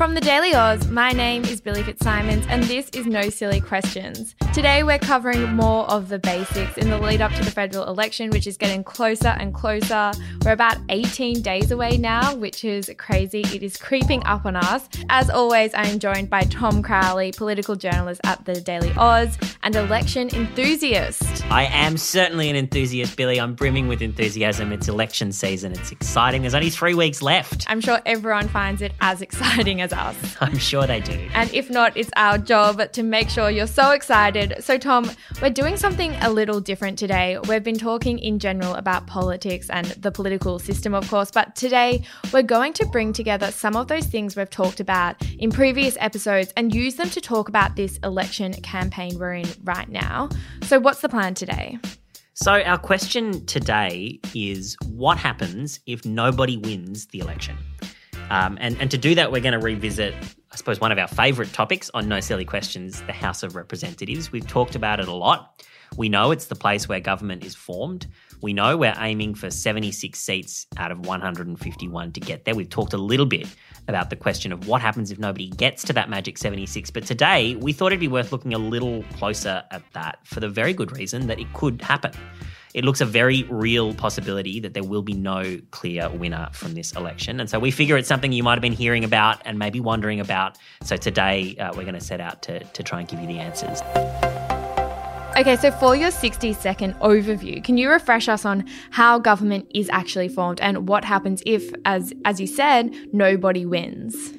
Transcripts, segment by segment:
From the Daily Aus, my name is Billi FitzSimons, and this is No Silly Questions. Today, we're covering more of the basics in the lead up to the federal election, which is getting closer and closer. We're about 18 days away now, which is crazy. It is creeping up on us. As always, I am joined by Tom Crowley, political journalist at the Daily Aus and election enthusiast. I am certainly an enthusiast, Billi. I'm brimming with enthusiasm. It's election season. It's exciting. There's only three weeks left. I'm sure everyone finds it as exciting as us. I'm sure they do. And if not, it's our job to make sure you're so excited. So, Tom, we're doing something a little different today. We've been talking in general about politics and the political system, of course, but today we're going to bring together some of those things we've talked about in previous episodes and use them to talk about this election campaign we're in right now. So, what's the plan today? So, our question today is what happens if nobody wins the election? Um, and, and to do that, we're going to revisit, I suppose, one of our favourite topics on No Silly Questions the House of Representatives. We've talked about it a lot. We know it's the place where government is formed. We know we're aiming for 76 seats out of 151 to get there. We've talked a little bit about the question of what happens if nobody gets to that magic 76. But today, we thought it'd be worth looking a little closer at that for the very good reason that it could happen it looks a very real possibility that there will be no clear winner from this election. And so we figure it's something you might have been hearing about and maybe wondering about. So today uh, we're going to set out to, to try and give you the answers. Okay, so for your 60 second overview, can you refresh us on how government is actually formed and what happens if, as, as you said, nobody wins?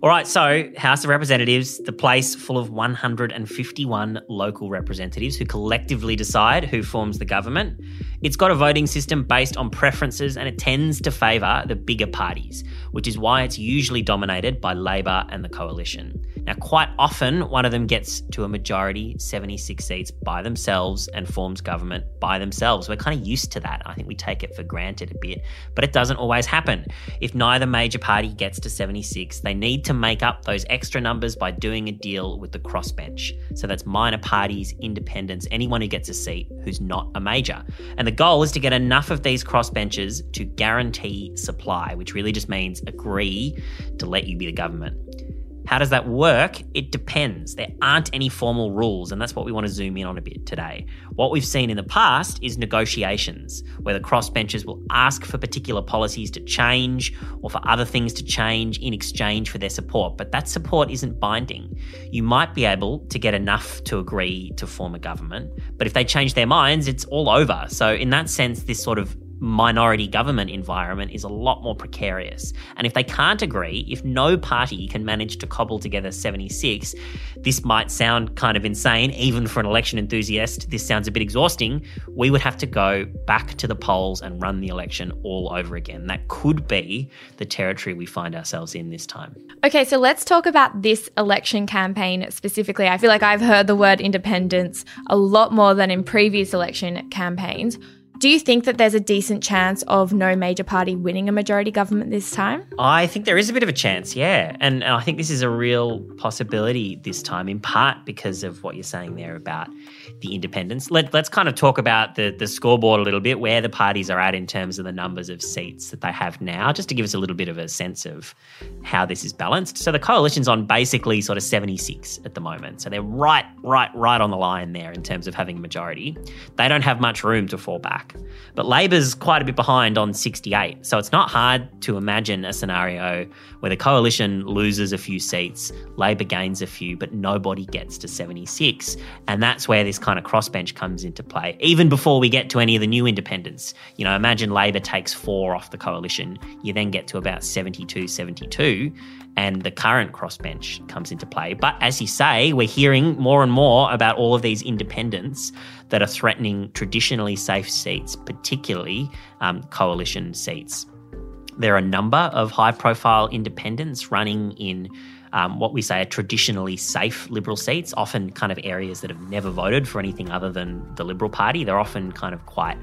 All right, so House of Representatives, the place full of 151 local representatives who collectively decide who forms the government. It's got a voting system based on preferences and it tends to favour the bigger parties, which is why it's usually dominated by Labor and the coalition. Now, quite often, one of them gets to a majority, 76 seats, by themselves and forms government by themselves. We're kind of used to that. I think we take it for granted a bit, but it doesn't always happen. If neither major party gets to 76, they need to make up those extra numbers by doing a deal with the crossbench. So that's minor parties, independents, anyone who gets a seat who's not a major. And the goal is to get enough of these crossbenchers to guarantee supply, which really just means agree to let you be the government. How does that work? It depends. There aren't any formal rules, and that's what we want to zoom in on a bit today. What we've seen in the past is negotiations, where the crossbenchers will ask for particular policies to change or for other things to change in exchange for their support, but that support isn't binding. You might be able to get enough to agree to form a government, but if they change their minds, it's all over. So, in that sense, this sort of minority government environment is a lot more precarious. And if they can't agree, if no party can manage to cobble together 76, this might sound kind of insane, even for an election enthusiast. This sounds a bit exhausting. We would have to go back to the polls and run the election all over again. That could be the territory we find ourselves in this time. Okay, so let's talk about this election campaign specifically. I feel like I've heard the word independence a lot more than in previous election campaigns. Do you think that there's a decent chance of no major party winning a majority government this time? I think there is a bit of a chance, yeah. And, I think this is a real possibility this time, in part because of what you're saying there about the independents. Let, us kind of talk about the, the scoreboard a little bit, where the parties are at in terms of the numbers of seats that they have now, just to give us a little bit of a sense of how this is balanced. So the coalition's on basically sort of 76 at the moment. So they're right, right, right on the line there in terms of having a majority. They don't have much room to fall back. But Labor's quite a bit behind on 68. So it's not hard to imagine a scenario where the coalition loses a few seats, Labor gains a few, but nobody gets to 76. And that's where this kind of crossbench comes into play, even before we get to any of the new independents. You know, imagine Labor takes four off the coalition, you then get to about 72, 72 and the current crossbench comes into play. But as you say, we're hearing more and more about all of these independents that are threatening traditionally safe seats, particularly um, coalition seats. There are a number of high profile independents running in um, what we say are traditionally safe Liberal seats, often kind of areas that have never voted for anything other than the Liberal Party. They're often kind of quite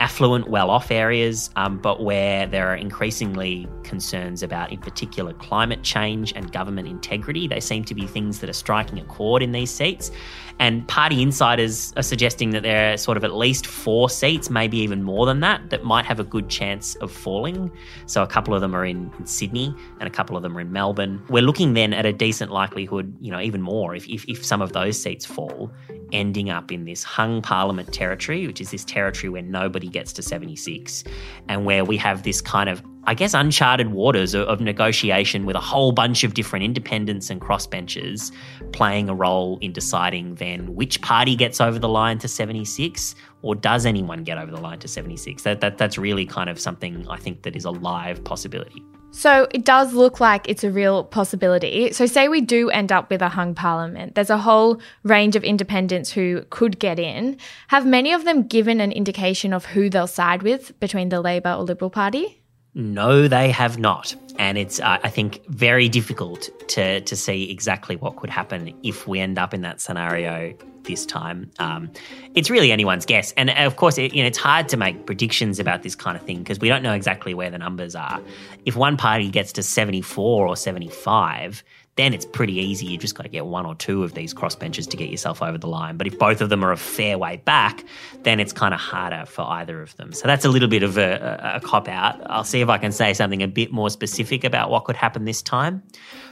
affluent, well off areas, um, but where there are increasingly concerns about, in particular, climate change and government integrity. They seem to be things that are striking a chord in these seats. And party insiders are suggesting that there are sort of at least four seats, maybe even more than that, that might have a good chance of falling. So a couple of them are in, in Sydney and a couple of them are in Melbourne. We're looking then at a decent likelihood, you know, even more if, if, if some of those seats fall, ending up in this hung parliament territory, which is this territory where nobody gets to 76 and where we have this kind of I guess, uncharted waters of, negotiation with a whole bunch of different independents and crossbenchers playing a role in deciding then which party gets over the line to 76 or does anyone get over the line to 76. That, that That's really kind of something I think that is a live possibility. So it does look like it's a real possibility. So, say we do end up with a hung parliament, there's a whole range of independents who could get in. Have many of them given an indication of who they'll side with between the Labor or Liberal Party? No, they have not. And it's, uh, I think, very difficult to, to see exactly what could happen if we end up in that scenario this time. Um, it's really anyone's guess. And of course, it, you know, it's hard to make predictions about this kind of thing because we don't know exactly where the numbers are. If one party gets to 74 or 75, then it's pretty easy. You just got to get one or two of these crossbenchers to get yourself over the line. But if both of them are a fair way back, then it's kind of harder for either of them. So that's a little bit of a, a, cop out. I'll see if I can say something a bit more specific about what could happen this time.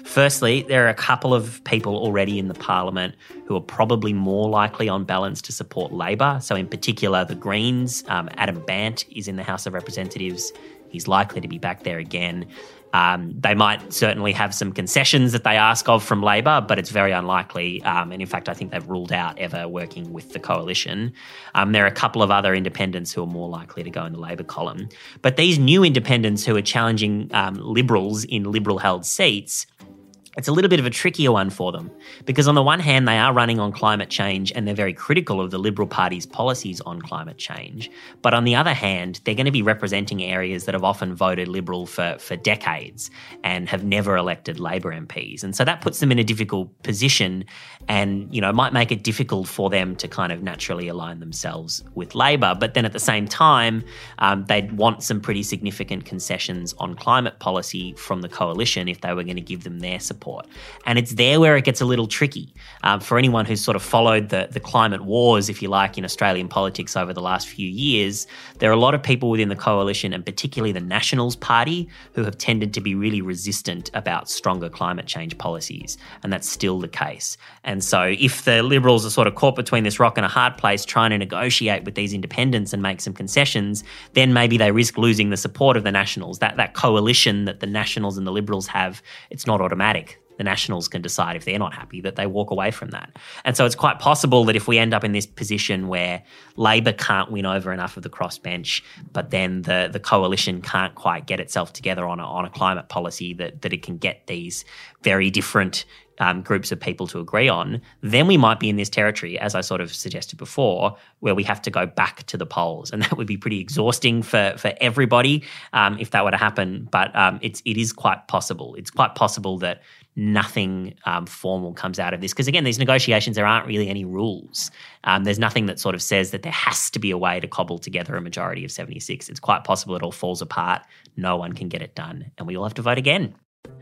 Firstly, there are a couple of people already in the parliament who are probably more likely on balance to support Labor. So, in particular, the Greens, um, Adam Bandt is in the House of Representatives. He's likely to be back there again. Um, they might certainly have some concessions that they ask of from Labor, but it's very unlikely. Um, and in fact, I think they've ruled out ever working with the coalition. Um, there are a couple of other independents who are more likely to go in the Labor column. But these new independents who are challenging um, Liberals in Liberal held seats it's a little bit of a trickier one for them because, on the one hand, they are running on climate change and they're very critical of the Liberal Party's policies on climate change. But on the other hand, they're going to be representing areas that have often voted Liberal for, for decades and have never elected Labor MPs. And so that puts them in a difficult position and, you know, might make it difficult for them to kind of naturally align themselves with Labor. But then at the same time, um, they'd want some pretty significant concessions on climate policy from the coalition if they were going to give them their support And it's there where it gets a little tricky um, for anyone who's sort of followed the, the climate wars, if you like, in Australian politics over the last few years. There are a lot of people within the coalition, and particularly the Nationals Party, who have tended to be really resistant about stronger climate change policies. And that's still the case. And so if the Liberals are sort of caught between this rock and a hard place trying to negotiate with these independents and make some concessions, then maybe they risk losing the support of the Nationals. That, that coalition that the Nationals and the Liberals have, it's not automatic the Nationals can decide if they're not happy that they walk away from that. And so it's quite possible that if we end up in this position where Labor can't win over enough of the crossbench, but then the, the coalition can't quite get itself together on a, on a climate policy that, that it can get these very different um, groups of people to agree on, then we might be in this territory, as I sort of suggested before, where we have to go back to the polls, and that would be pretty exhausting for for everybody um, if that were to happen. But um, it's it is quite possible. It's quite possible that nothing um, formal comes out of this. Because again, these negotiations, there aren't really any rules. Um, there's nothing that sort of says that there has to be a way to cobble together a majority of 76. It's quite possible it all falls apart. No one can get it done. And we all have to vote again.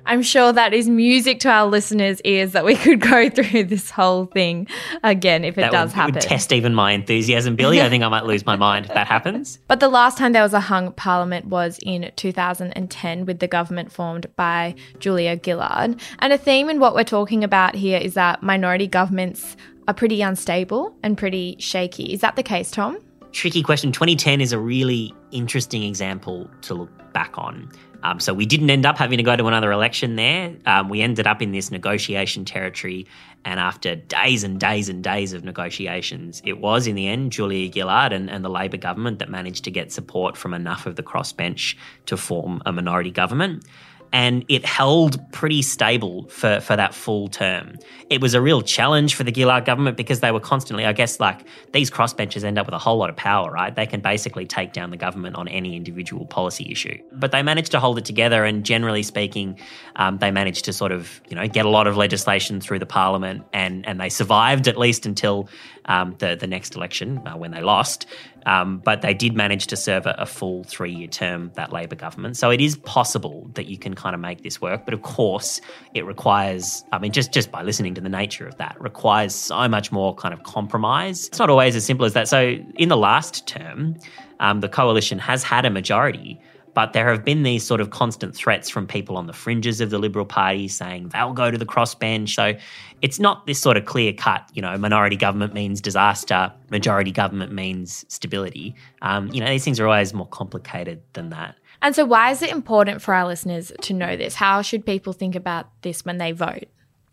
I'm sure that is music to our listeners' ears that we could go through this whole thing again if it that does would, happen. Would test even my enthusiasm, Billi. I think I might lose my mind if that happens. But the last time there was a hung parliament was in 2010 with the government formed by Julia Gillard. And a theme in what we're talking about here is that minority governments are pretty unstable and pretty shaky. Is that the case, Tom? Tricky question. 2010 is a really interesting example to look back on. Um, so we didn't end up having to go to another election there. Um, we ended up in this negotiation territory. And after days and days and days of negotiations, it was in the end Julia Gillard and, and the Labor government that managed to get support from enough of the crossbench to form a minority government and it held pretty stable for, for that full term. It was a real challenge for the Gillard government because they were constantly, I guess, like these crossbenchers end up with a whole lot of power, right? They can basically take down the government on any individual policy issue. But they managed to hold it together, and generally speaking, um, they managed to sort of, you know, get a lot of legislation through the parliament, and and they survived at least until um, the the next election uh, when they lost. Um, but they did manage to serve a, a full three year term, that Labor government. So it is possible that you can kind of make this work. But of course, it requires, I mean, just, just by listening to the nature of that, requires so much more kind of compromise. It's not always as simple as that. So in the last term, um, the coalition has had a majority but there have been these sort of constant threats from people on the fringes of the Liberal Party saying they'll go to the crossbench. So it's not this sort of clear cut, you know, minority government means disaster, majority government means stability. Um, you know, these things are always more complicated than that. And so, why is it important for our listeners to know this? How should people think about this when they vote?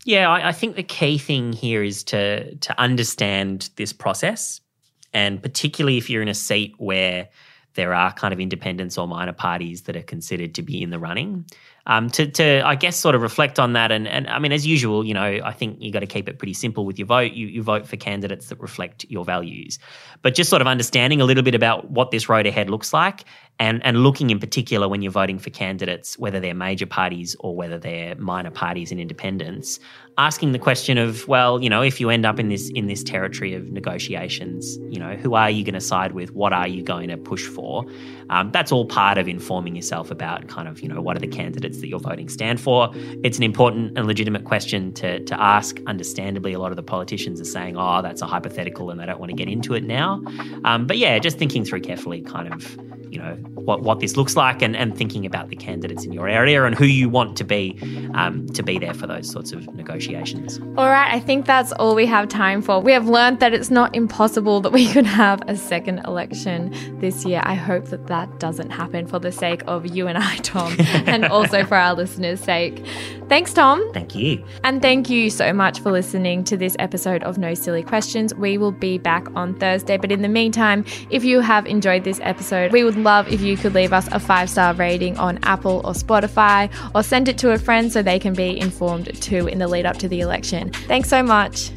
Yeah, I, I think the key thing here is to to understand this process, and particularly if you're in a seat where there are kind of independents or minor parties that are considered to be in the running um, to, to, I guess, sort of reflect on that. And, and I mean, as usual, you know, I think you got to keep it pretty simple with your vote. You, you vote for candidates that reflect your values. But just sort of understanding a little bit about what this road ahead looks like and, and looking in particular when you're voting for candidates, whether they're major parties or whether they're minor parties and independents, asking the question of, well, you know, if you end up in this in this territory of negotiations, you know, who are you going to side with? What are you going to push for? Um, that's all part of informing yourself about kind of, you know, what are the candidates that you're voting stand for. It's an important and legitimate question to, to ask. Understandably, a lot of the politicians are saying, oh, that's a hypothetical and they don't want to get into it now. Um, but yeah, just thinking through carefully kind of, you know, what, what this looks like and, and thinking about the candidates in your area and who you want to be um, to be there for those sorts of negotiations. All right, I think that's all we have time for. We have learned that it's not impossible that we could have a second election this year. I hope that that doesn't happen for the sake of you and I, Tom, and also for our listeners' sake. Thanks, Tom. Thank you. And thank you so much for listening to this episode of No Silly Questions. We will be back on Thursday. But in the meantime, if you have enjoyed this episode, we would love if you could leave us a five star rating on Apple or Spotify or send it to a friend so they can be informed too in the lead up to the election. Thanks so much.